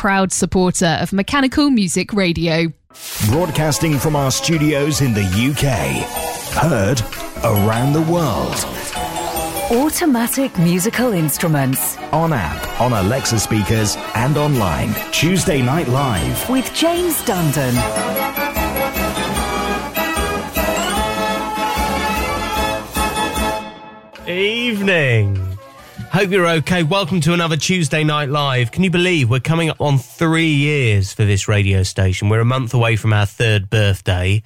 proud supporter of Mechanical Music Radio. Broadcasting from our studios in the UK. Heard around the world. Automatic musical instruments. On app, on Alexa speakers, and online. Tuesday Night Live. With James Dundon. Evening. Hope you're okay. Welcome to another Tuesday Night Live. Can you believe we're coming up on three years for this radio station? We're a month away from our third birthday.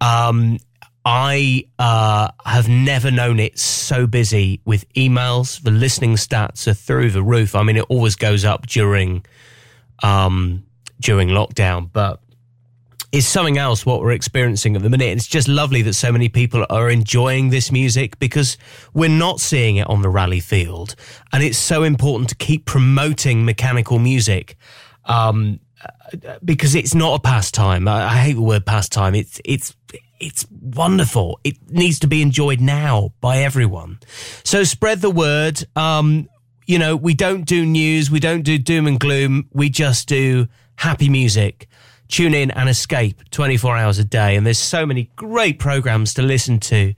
Um, I uh, have never known it so busy with emails. The listening stats are through the roof. I mean, it always goes up during um, during lockdown, but is something else what we're experiencing at the minute. It's just lovely that so many people are enjoying this music because we're not seeing it on the rally field. And it's so important to keep promoting mechanical music. Um, because it's not a pastime. I, I hate the word pastime. It's, it's, it's wonderful. It needs to be enjoyed now by everyone. So spread the word. Um, you know, we don't do news. We don't do doom and gloom. We just do happy music tune in and escape 24 hours a day. And there's so many great programs to listen to.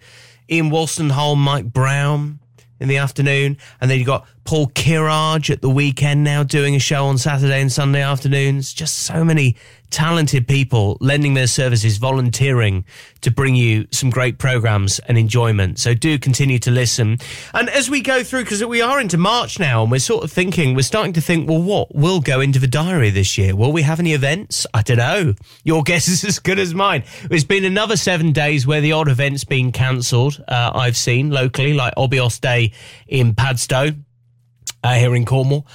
Ian Wolstenholme, Mike Brown in the afternoon. And then you've got Paul Kirage at the weekend now doing a show on Saturday and Sunday afternoons. Just so many talented people lending their services, volunteering to bring you some great programs and enjoyment. So do continue to listen. And as we go through, because we are into March now and we're sort of thinking, we're starting to think, well, what will go into the diary this year? Will we have any events? I don't know. Your guess is as good as mine. It's been another seven days where the odd event's been cancelled. Uh, I've seen locally, like Obby Oss Day in Padstow. Uh, here in Cornwall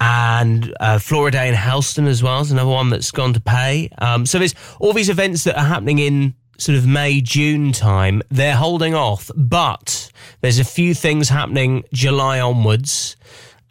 and uh, Flora Day in Helston as well is another one that's gone to pay. Um, so there's all these events that are happening in sort of May, June time. They're holding off, but there's a few things happening July onwards.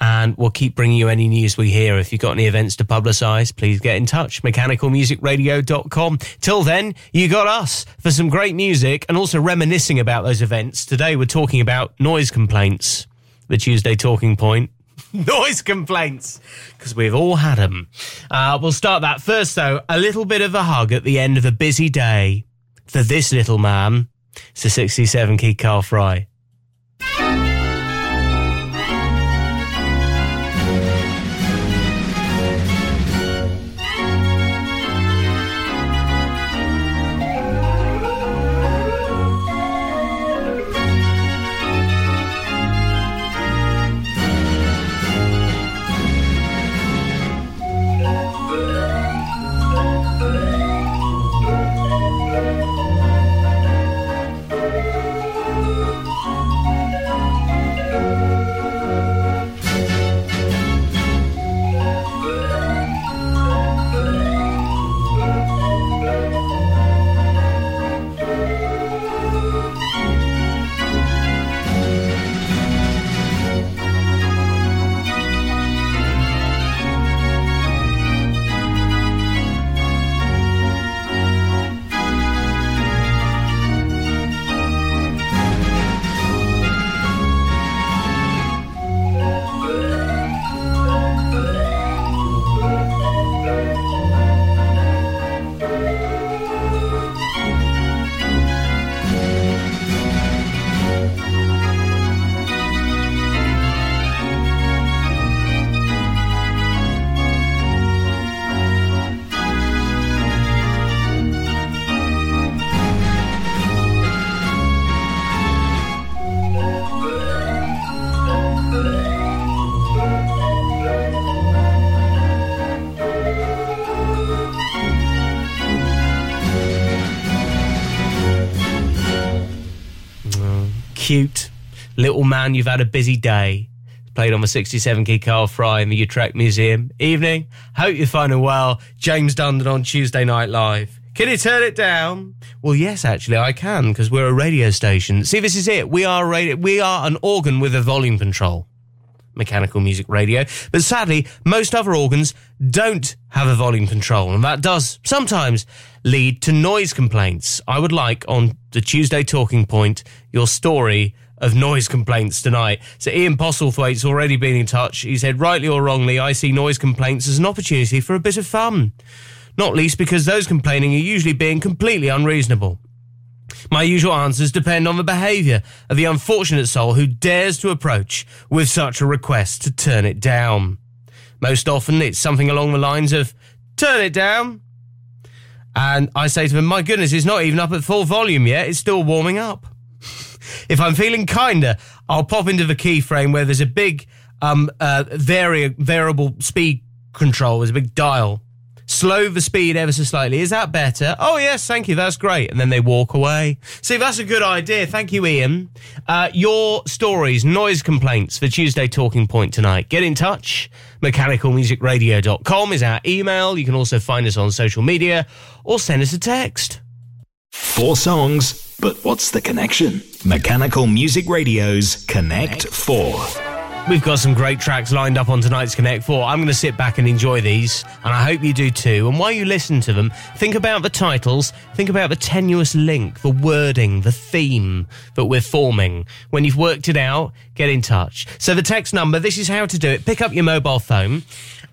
And we'll keep bringing you any news we hear. If you've got any events to publicise, please get in touch. MechanicalMusicRadio.com. Till then, you got us for some great music and also reminiscing about those events. Today, we're talking about noise complaints, the Tuesday talking point. noise complaints because we've all had them. Uh, we'll start that first, though. A little bit of a hug at the end of a busy day for this little man. It's a 67 key Carl Frei. Little man. You've had a busy day played on the 67 key Carl Frei in the Utrecht Museum. Evening. Hope you're finding well. James Dundon on Tuesday Night Live. Can you turn it down? Well, yes, actually, I can because we're a radio station. See, this is it. We are radio. We are an organ with a volume control mechanical music radio. But sadly, most other organs don't have a volume control, and that does sometimes lead to noise complaints. I would like on the Tuesday talking point your story of noise complaints tonight. So Ian Postlethwaite's already been in touch. He said, rightly or wrongly, I see noise complaints as an opportunity for a bit of fun. Not least because those complaining are usually being completely unreasonable. My usual answers depend on the behaviour of the unfortunate soul who dares to approach with such a request to turn it down. Most often it's something along the lines of, turn it down. And I say to them, my goodness, it's not even up at full volume yet, it's still warming up. If I'm feeling kinder, I'll pop into the keyframe where there's a big um, uh, vari- variable speed control, there's a big dial slow the speed ever so slightly. Is that better? Oh, yes, thank you. That's great. And then they walk away. See, that's a good idea. Thank you, Ian. Uh, your stories, noise complaints for Tuesday Talking Point tonight. Get in touch. MechanicalMusicRadio.com is our email. You can also find us on social media or send us a text. Four songs, but what's the connection? Mechanical Music Radio's Connect 4. We've got some great tracks lined up on tonight's Connect 4. I'm going to sit back and enjoy these, and I hope you do too. And while you listen to them, think about the titles, think about the tenuous link, the wording, the theme that we're forming. When you've worked it out, get in touch. So the text number, this is how to do it. Pick up your mobile phone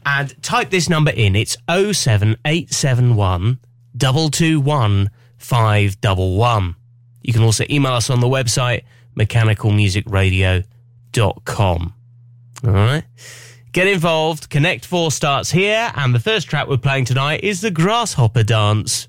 and type this number in. It's 07871 221 511. You can also email us on the website, mechanicalmusicradio.com. All right. Get involved. Connect 4 starts here, and the first track we're playing tonight is the Grasshopper Dance.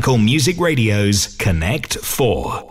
Music Radio's Connect 4.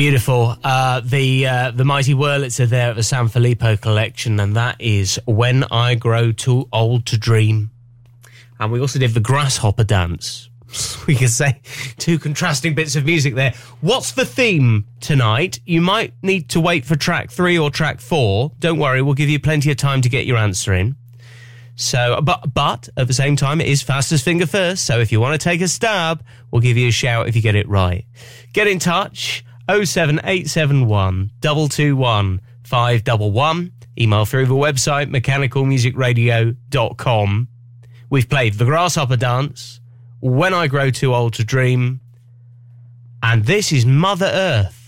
Beautiful. Uh, the uh, the mighty Wurlitzer there at the Sanfilippo collection, and that is When I Grow Too Old to Dream. And we also did the Grasshopper Dance. We could say two contrasting bits of music there. What's the theme tonight? You might need to wait for track three or track four. Don't worry, we'll give you plenty of time to get your answer in. So, but but at the same time, it is fastest finger first. So if you want to take a stab, we'll give you a shout if you get it right. Get in touch 07871 221 511. Email through the website mechanicalmusicradio.com. We've played The Grasshopper Dance, When I Grow Too Old to Dream, and this is Mother Earth.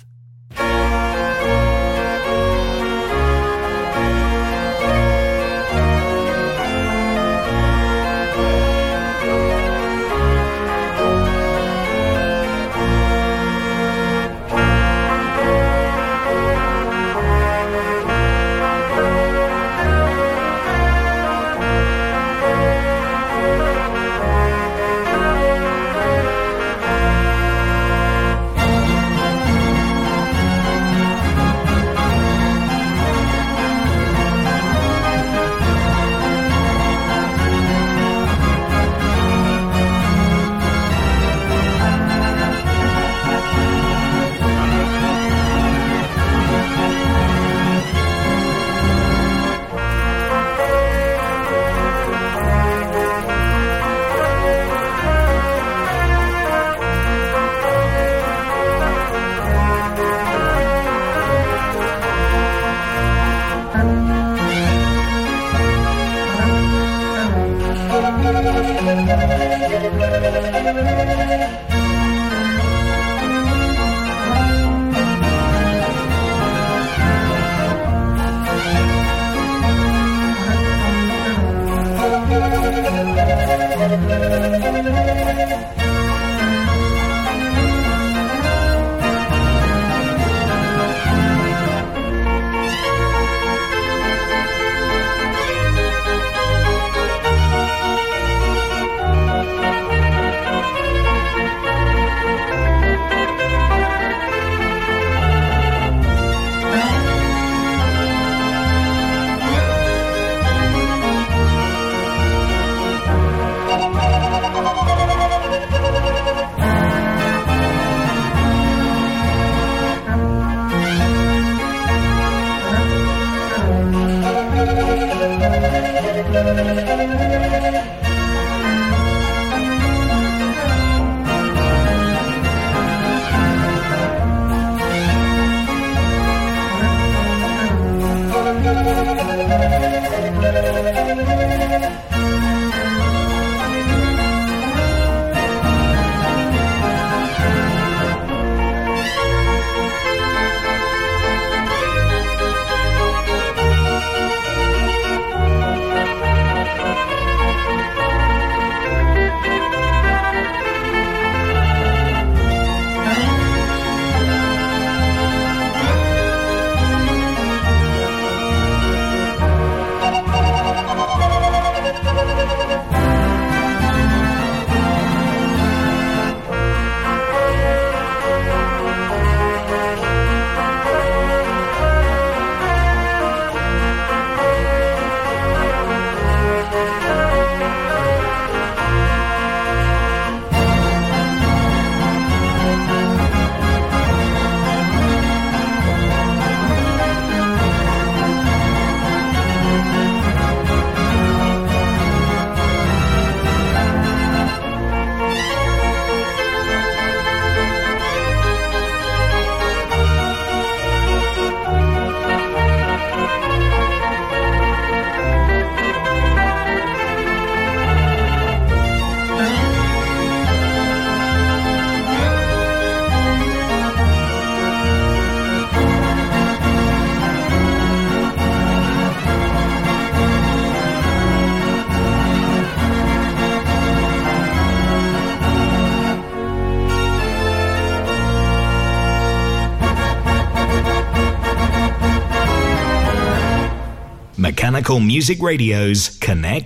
Mechanical Music Radio's Connect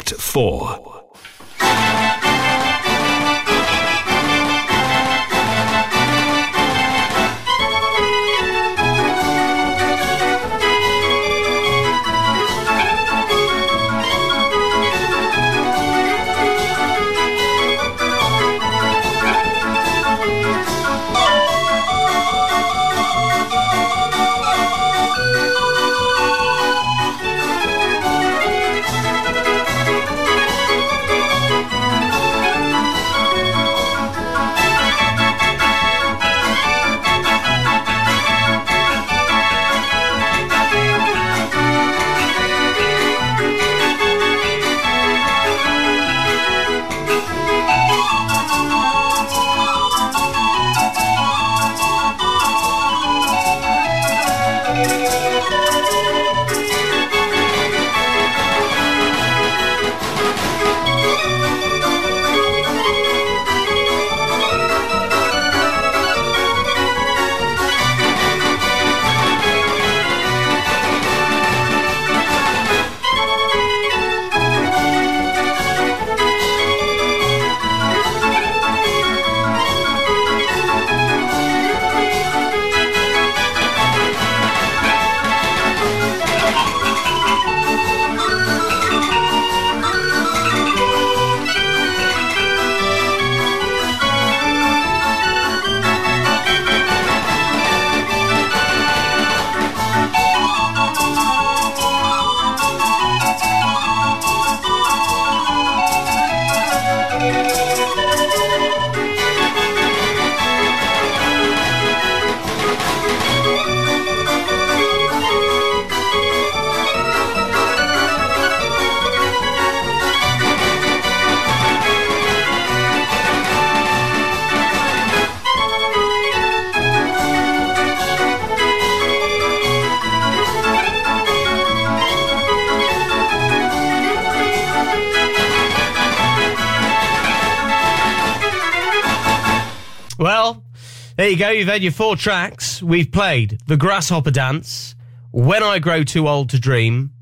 there you go. You've had your four tracks. We've played The Grasshopper Dance, When I Grow Too Old to Dream,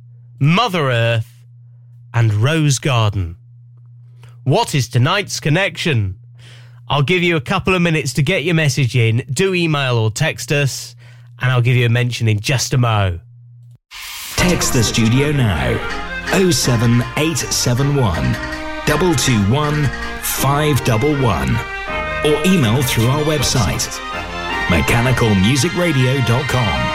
Mother Earth, and Rose Garden. What is tonight's connection? I'll give you a couple of minutes to get your message in. Do email or text us, and I'll give you a mention in just a mo. Text the studio now 07871 221 511 or email through our website mechanicalmusicradio.com.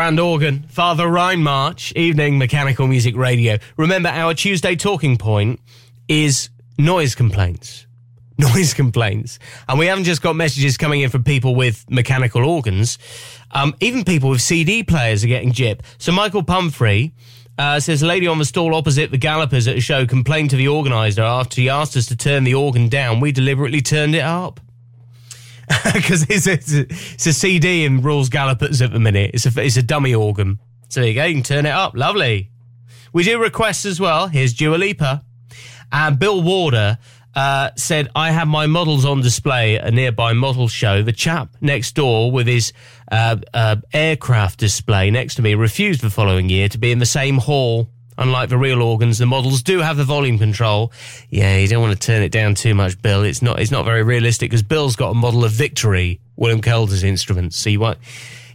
Grand Organ, Father Rhine March, evening mechanical music radio. Remember, our Tuesday talking point is noise complaints. noise complaints. And we haven't just got messages coming in from people with mechanical organs. Um, even people with CD players are getting jip. So Michael Pumphrey uh, says, a lady on the stall opposite the Gallopers at a show complained to the organizer after he asked us to turn the organ down. We deliberately turned it up. Because it's, it's, a CD in Rules Gallopers at the minute. It's a, it's a dummy organ. So there you go, you can turn it up. Lovely. We do requests as well. Here's Dua Lipa. And Bill Warder uh, said, I had my models on display at a nearby model show. The chap next door with his uh, uh, aircraft display next to me refused the following year to be in the same hall. Unlike the real organs, the models do have the volume control. Yeah, you don't want to turn it down too much, Bill. It's not, it's not very realistic because Bill's got a model of Victory, William Calder's instruments. So you want,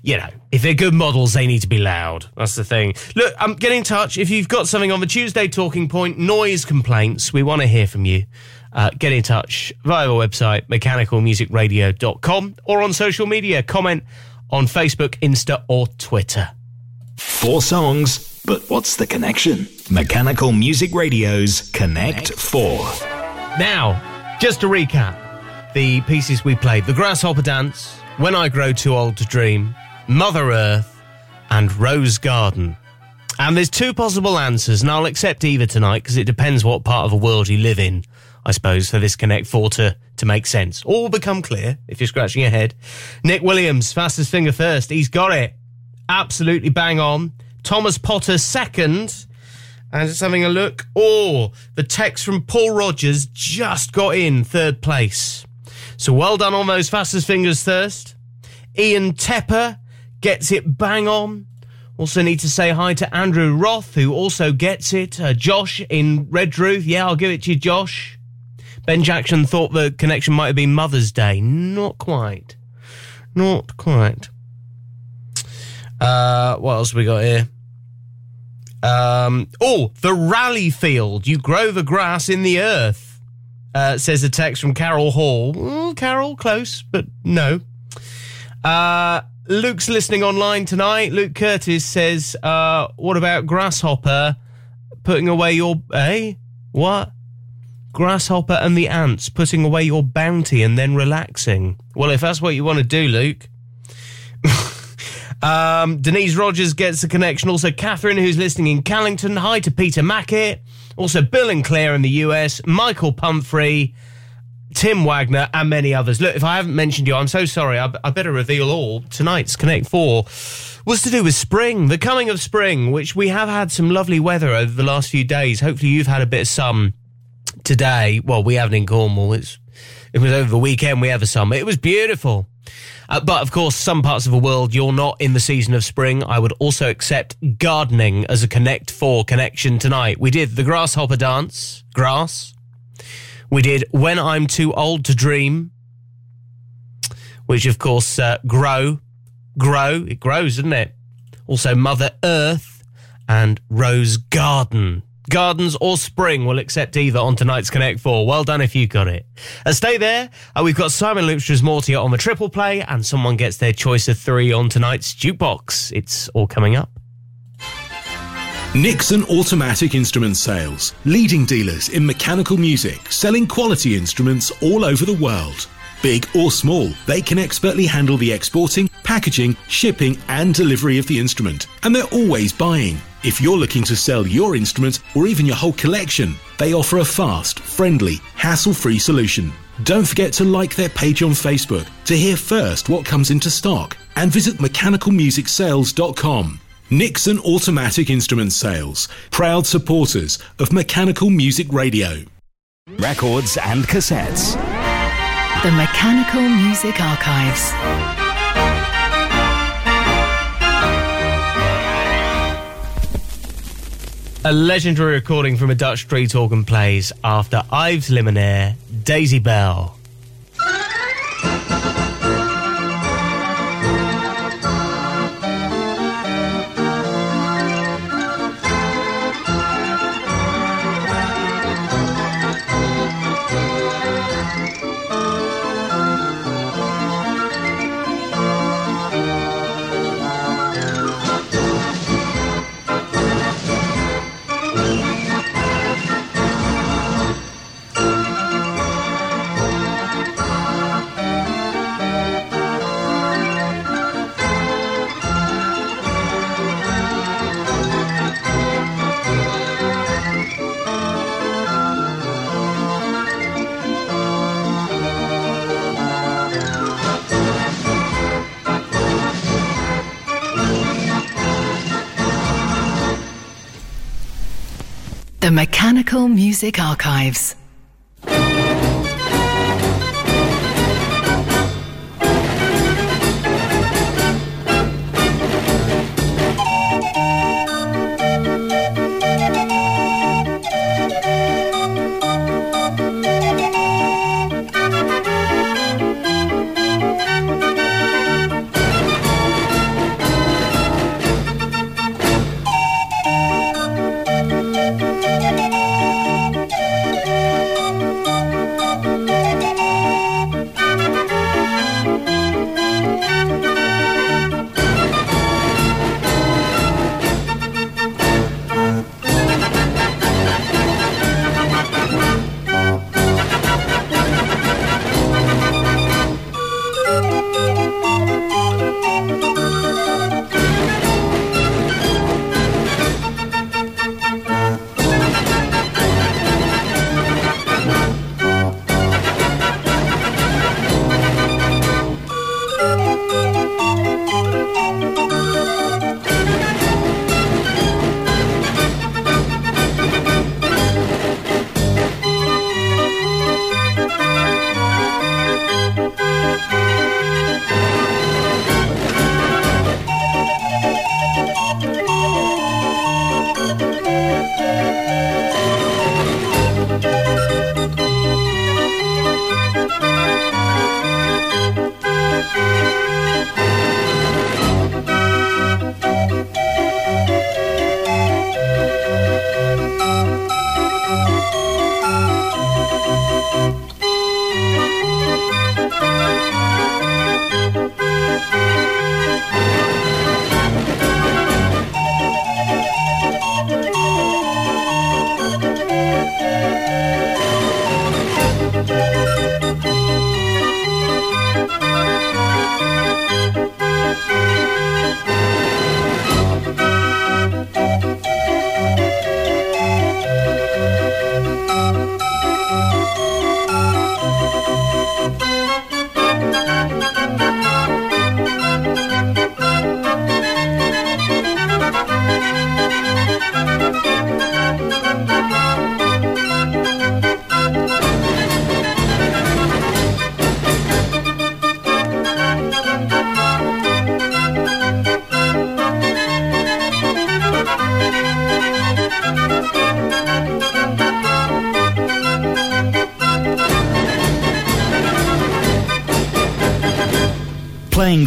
you know, if they're good models, they need to be loud. That's the thing. Look, um, get in touch. If you've got something on the Tuesday talking point, noise complaints, we want to hear from you. Uh, get in touch via our website, mechanicalmusicradio.com, or on social media. Comment on Facebook, Insta, or Twitter. Four songs, but what's the connection? Mechanical Music Radio's Connect 4. Now, just to recap the pieces we played The Grasshopper Dance, When I Grow Too Old to Dream, Mother Earth, and Rose Garden. And there's two possible answers, and I'll accept either tonight because it depends what part of the world you live in, I suppose, for this Connect 4 to, to make sense. All become clear if you're scratching your head. Nick Williams, fastest finger first. He's got it. Absolutely bang on. Thomas Potter second. And just having a look. Oh, the text from Paul Rogers just got in third place. So well done on those fastest fingers first. Ian Tepper gets it bang on. Also need to say hi to Andrew Roth, who also gets it. Uh, Josh in Redruth. Yeah, I'll give it to you, Josh. Ben Jackson thought the connection might have been Mother's Day. Not quite. Not quite. Uh, what else we got here? Um, oh, the rally field. You grow the grass in the earth, uh, says a text from Carol Hall. Mm, Carol, close, but no. Uh, Luke's listening online tonight. Luke Curtis says, uh, what about Grasshopper putting away your, eh? What? Grasshopper and the ants putting away your bounty and then relaxing. Well, if that's what you want to do, Luke. Um, Denise Rogers gets a connection. Also, Catherine, who's listening in Callington. Hi to Peter Mackett. Also, Bill and Claire in the US. Michael Pumphrey. Tim Wagner, and many others. Look, if I haven't mentioned you, I'm so sorry. I, better reveal all. Tonight's Connect 4 was to do with spring, the coming of spring, which we have had some lovely weather over the last few days. Hopefully, you've had a bit of sun today. Well, we haven't in Cornwall. It's, it was over the weekend we had a summer. It was beautiful. Uh, but of course, some parts of the world you're not in the season of spring. I would also accept gardening as a Connect 4 connection tonight. We did the grasshopper dance, grass. We did When I'm Too Old to Dream, which of course, uh, grow, grow, it grows, doesn't it? Also, Mother Earth and Rose Garden. Gardens or Spring will accept either on tonight's Connect 4. Well done if you got it. Uh, stay there. Uh, we've got Simon Loopstra's Mortier on the triple play, and someone gets their choice of three on tonight's jukebox. It's all coming up. Nixon Automatic Instrument Sales, leading dealers in mechanical music, selling quality instruments all over the world. Big or small, they can expertly handle the exporting, packaging, shipping, and delivery of the instrument, and they're always buying. If you're looking to sell your instrument or even your whole collection, they offer a fast, friendly, hassle free solution. Don't forget to like their page on Facebook to hear first what comes into stock and visit mechanicalmusicsales.com. Nixon Automatic Instrument Sales, proud supporters of Mechanical Music Radio. Records and cassettes. The Mechanical Music Archives. A legendary recording from a Dutch street organ plays after Ives Limonère, Daisy Bell. Mechanical Music Archives.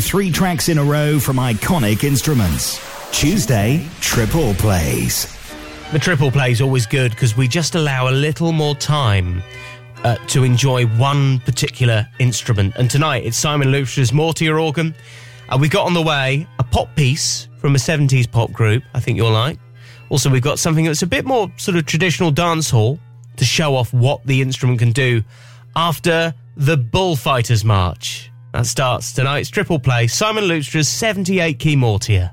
Three tracks in a row from iconic instruments. Tuesday, Triple Plays. The triple play is always good because we just allow a little more time uh, to enjoy one particular instrument. And tonight it's Simon Loopstra's Mortier organ. Uh, we've got on the way a pop piece from a 70s pop group, I think you'll like. Also, we've got something that's a bit more sort of traditional dance hall to show off what the instrument can do after the Bullfighters March. That starts tonight's triple play. Simon Loopstra's 78 key Mortier.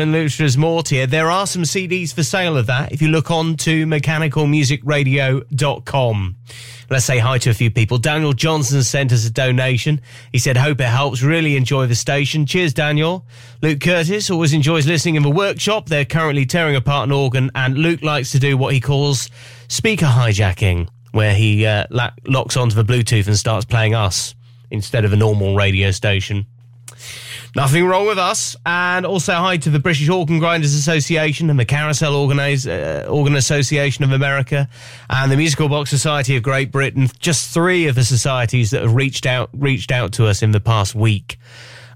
Simon Loopstra's Mortier. There are some CDs for sale of that if you look on to mechanicalmusicradio.com. Let's say hi to a few people. Daniel Johnson sent us a donation. He said, Hope it helps. Really enjoy the station. Cheers, Daniel. Luke Curtis always enjoys listening in the workshop. They're currently tearing apart an organ, and Luke likes to do what he calls speaker hijacking, where he uh, locks onto the Bluetooth and starts playing us instead of a normal radio station. Nothing wrong with us. And also hi to the British Organ Grinders Association and the Carousel Organize, uh, Organ Association of America and the Musical Box Society of Great Britain. Just three of the societies that have reached out reached out to us in the past week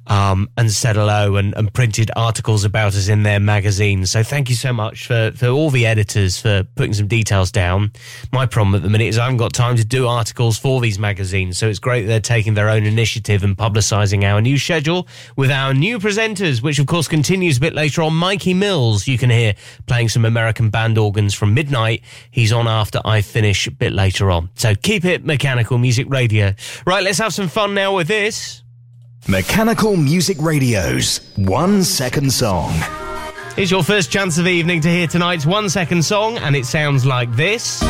um, and said hello and, and, printed articles about us in their magazines. So thank you so much for, for all the editors for putting some details down. My problem at the minute is I haven't got time to do articles for these magazines. So it's great that they're taking their own initiative and publicising our new schedule with our new presenters, which of course continues a bit later on. Mikey Mills, you can hear playing some American band organs from midnight. He's on after I finish a bit later on. So keep it mechanical music radio. Right, let's have some fun now with this. Mechanical Music Radio's One Second Song. It's your first chance of evening to hear tonight's one second song, and it sounds like this.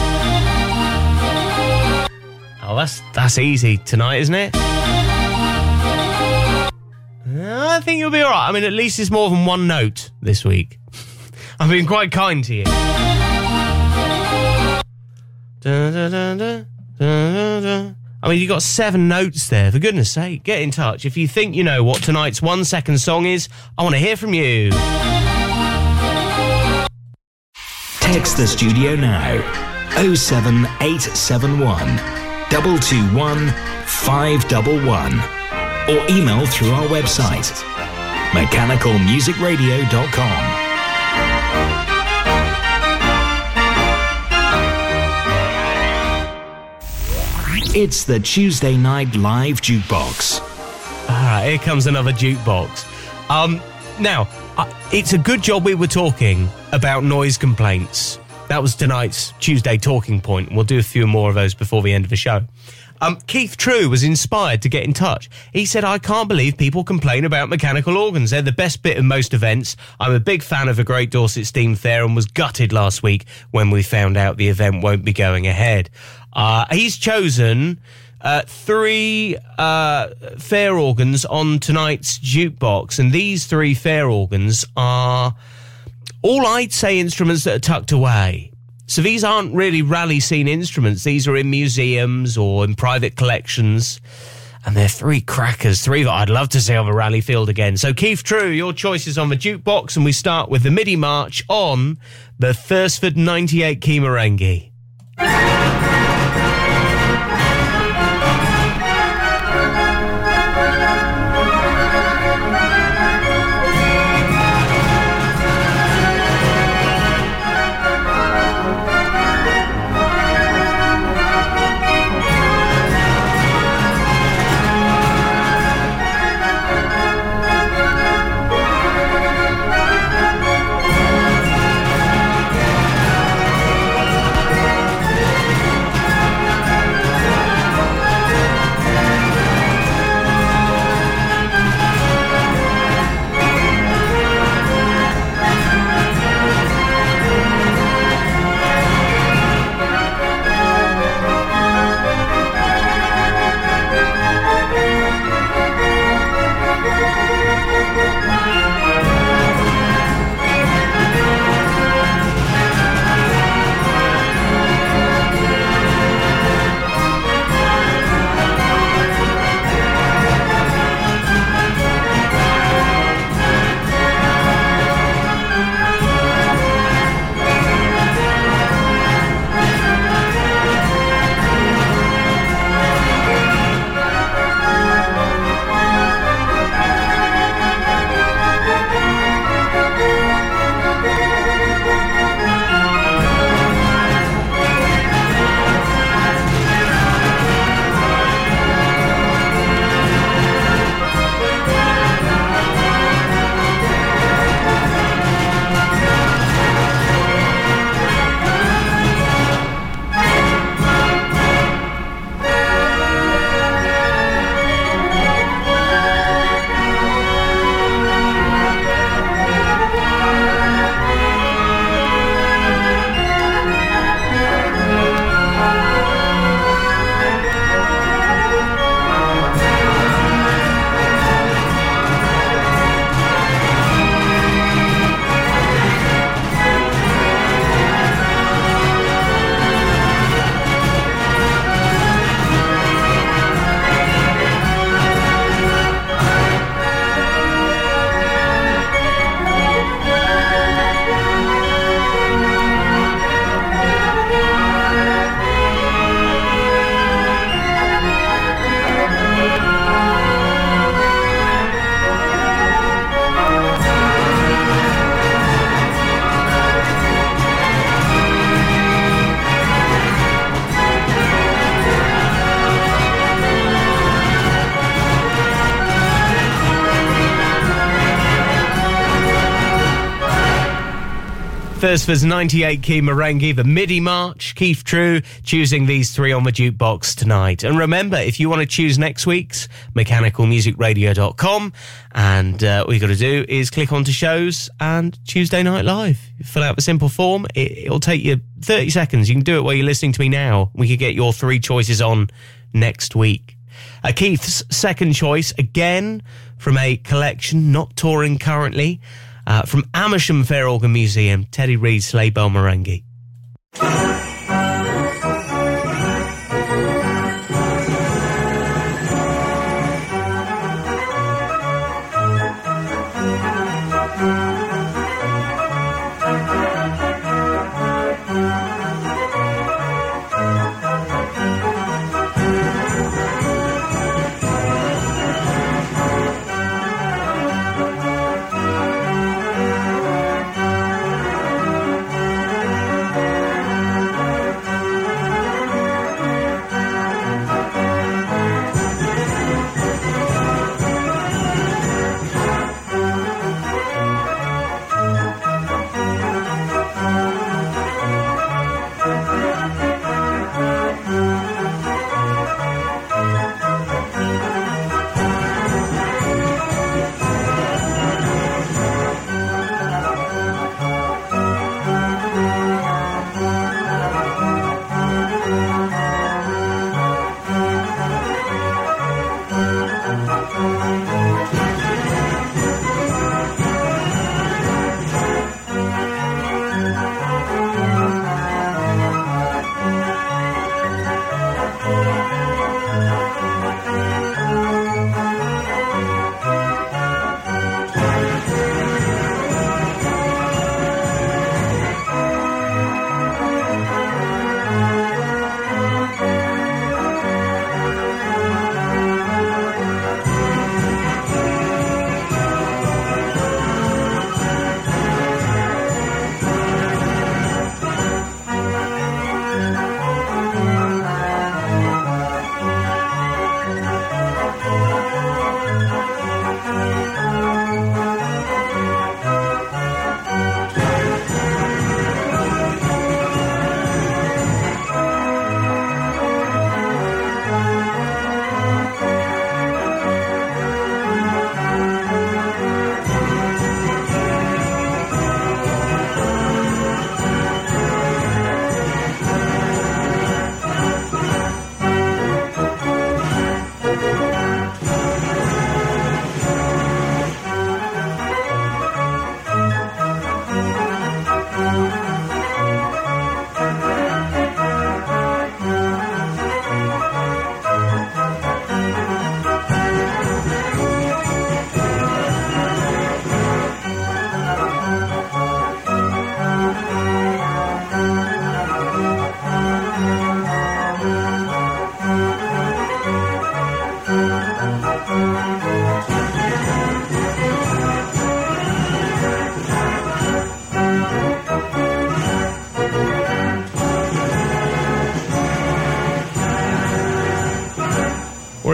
Oh, that's that's easy tonight, isn't it? Uh, I think you'll be alright. I mean, at least it's more than one note this week. I've been quite kind to you. Da, da, da, I mean, you've got seven notes there. For goodness sake, get in touch. If you think you know what tonight's one second song is, I want to hear from you. Text the studio now 07871 221 511 or email through our website mechanicalmusicradio.com. It's the Tuesday Night Live Jukebox. Right, here comes another jukebox. Um, now, uh, it's a good job we were talking about noise complaints. That was tonight's Tuesday talking point. We'll do a few more of those before the end of the show. Um, Keith True was inspired to get in touch. He said, I can't believe people complain about mechanical organs. They're the best bit of most events. I'm a big fan of the Great Dorset Steam Fair and was gutted last week when we found out the event won't be going ahead. Uh, he's chosen uh, three uh, fair organs on tonight's jukebox, and these three fair organs are all I'd say instruments that are tucked away. So these aren't really rally scene instruments. These are in museums or in private collections. And they're three crackers, three that I'd love to see on the rally field again. So Keith True, your choice is on the jukebox, and we start with the MIDI march on the Thursford 98 key Marenghi. Thursford's 98 key merengue, the MIDI March, Keith True choosing these three on the jukebox tonight. And remember, if you want to choose next week's, mechanicalmusicradio.com. And uh, all you got to do is click onto shows and Tuesday Night Live. Fill out the simple form. It, it'll take you 30 seconds. You can do it while you're listening to me now. We could get your three choices on next week. Uh, Keith's second choice, again from a collection not touring currently uh, from Amersham Fair Organ Museum, Teddy Reid's Sleigh Bell Marenghi.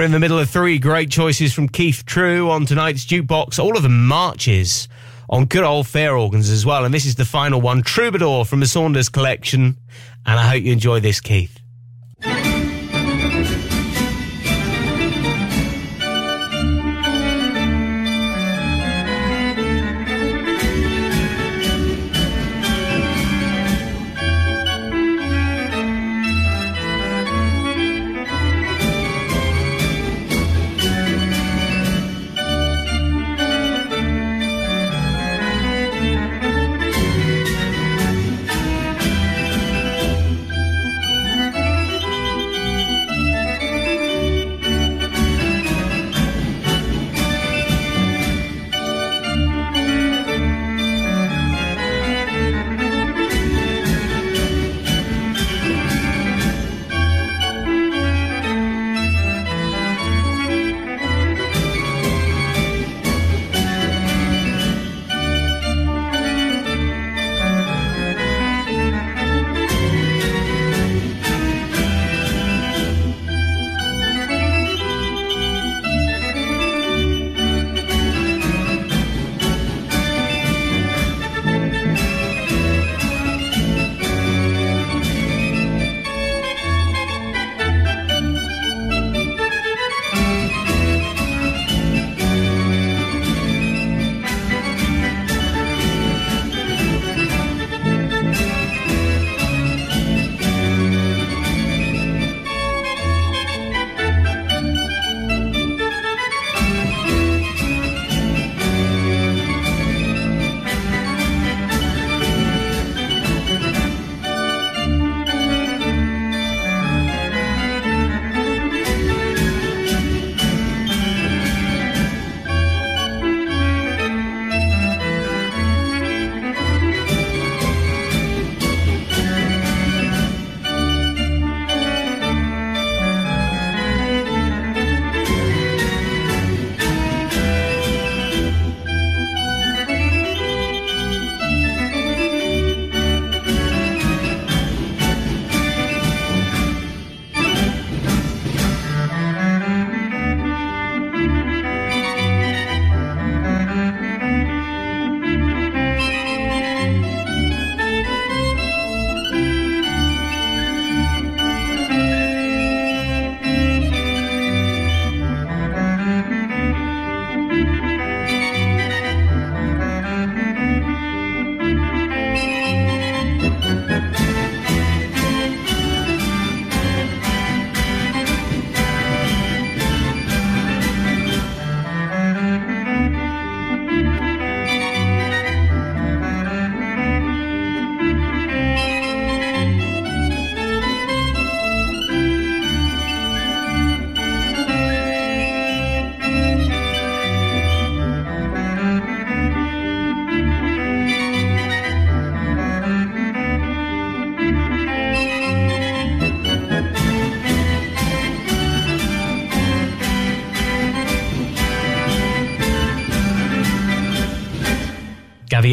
We're in the middle of three great choices from Keith True on tonight's jukebox. All of them marches on good old fair organs as well. And this is the final one, Troubadour from the Saunders collection. And I hope you enjoy this, Keith.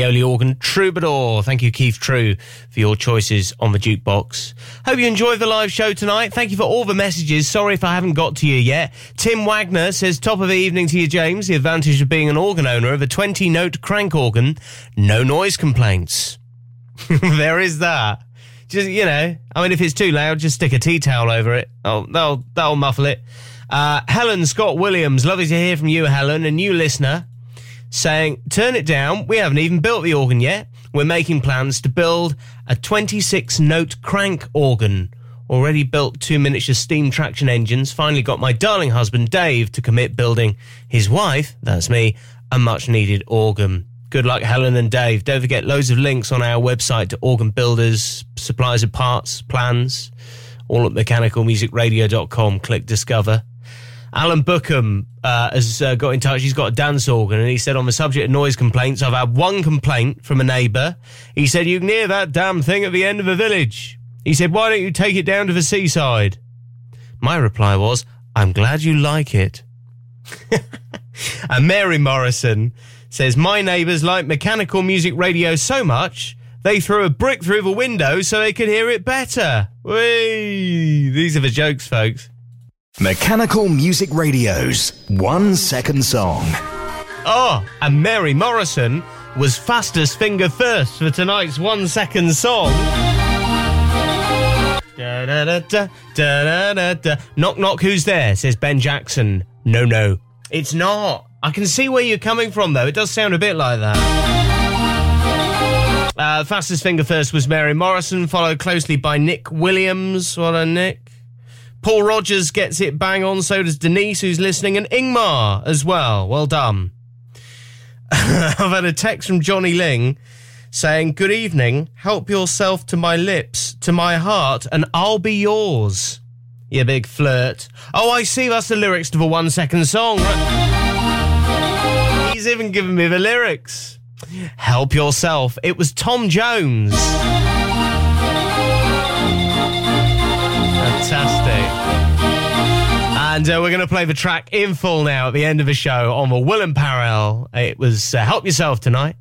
Gavioli organ troubadour. Thank you, Keith True, for your choices on the jukebox. Hope you enjoyed the live show tonight. Thank you for all the messages. Sorry if I haven't got to you yet. Tim Wagner says, top of the evening to you, James. The advantage of being an organ owner of a 20 note crank organ, no noise complaints. there is that. Just, you know, I mean, if it's too loud, just stick a tea towel over it. Oh, that'll, that'll muffle it. Uh, Helen Scott Williams, lovely to hear from you, Helen, a new listener, saying, Turn it down. We haven't even built the organ yet. We're making plans to build a 26 note crank organ. Already built two miniature steam traction engines. Finally got my darling husband, Dave, to commit building his wife, that's me, a much needed organ. Good luck, Helen and Dave. Don't forget loads of links on our website to organ builders, suppliers of parts, plans, all at mechanicalmusicradio.com. Click discover. Alan Bookham uh, has uh, got in touch. He's got a dance organ, and he said on the subject of noise complaints, I've had one complaint from a neighbour. He said you can hear that damn thing at the end of the village. He said, why don't you take it down to the seaside? My reply was, I'm glad you like it. and Mary Morrison says, My neighbours like mechanical music radio so much, they threw a brick through the window so they could hear it better. Whee! These are the jokes, folks. Mechanical Music Radio's One Second Song. Oh, and Mary Morrison was fastest finger first for tonight's one second song. Da, da, da, da, da, da, da. Knock, knock, who's there? Says Ben Jackson. No, no. It's not. I can see where you're coming from, though. It does sound a bit like that. Uh, fastest finger first was Mary Morrison, followed closely by Nick Williams. What a Nick. Paul Rogers gets it bang on, so does Denise, who's listening, and Ingmar as well. Well done. I've had a text from Johnny Ling saying, Good evening, help yourself to my lips, to my heart, and I'll be yours. You big flirt. Oh, I see, that's the lyrics to the one second song. He's even given me the lyrics. Help yourself. It was Tom Jones. And uh, we're going to play the track in full now at the end of the show on the Will and Parallel. It was uh, Help Yourself tonight.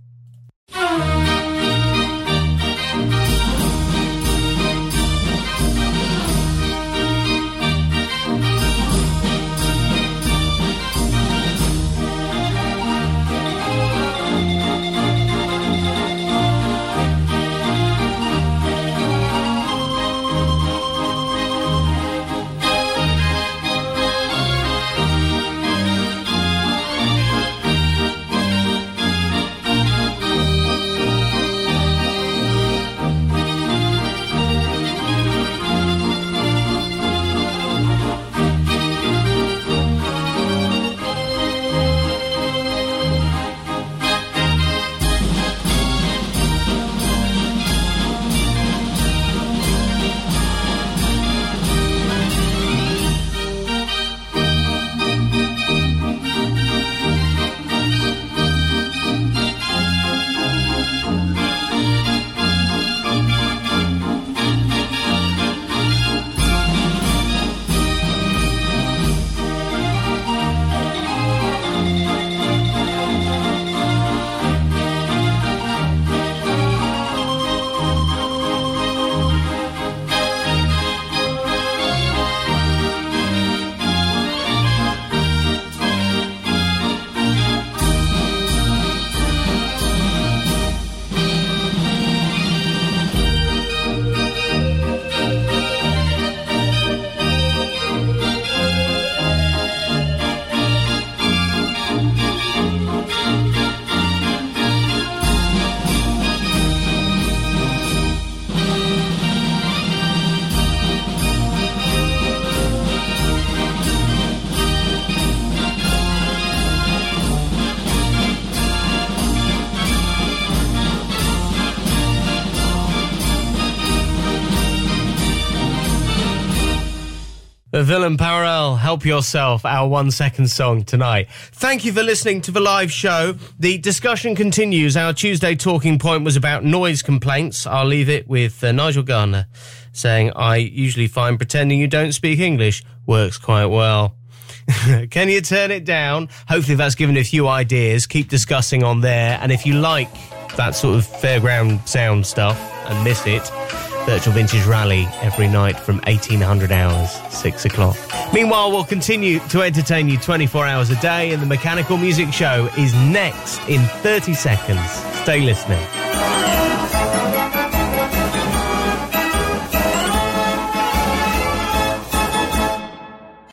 Villain Parallel, Help Yourself, our one second song tonight. Thank you for listening to the live show. The discussion continues. Our Tuesday talking point was about noise complaints. I'll leave it with uh, Nigel Garner saying, I usually find pretending you don't speak English works quite well. Can you turn it down? Hopefully that's given a few ideas. Keep discussing on there. And if you like that sort of fairground sound stuff and miss it, Virtual Vintage Rally every night from 1800 hours, 6 o'clock. Meanwhile, we'll continue to entertain you 24 hours a day, and the Mechanical Music Show is next in 30 seconds. Stay listening.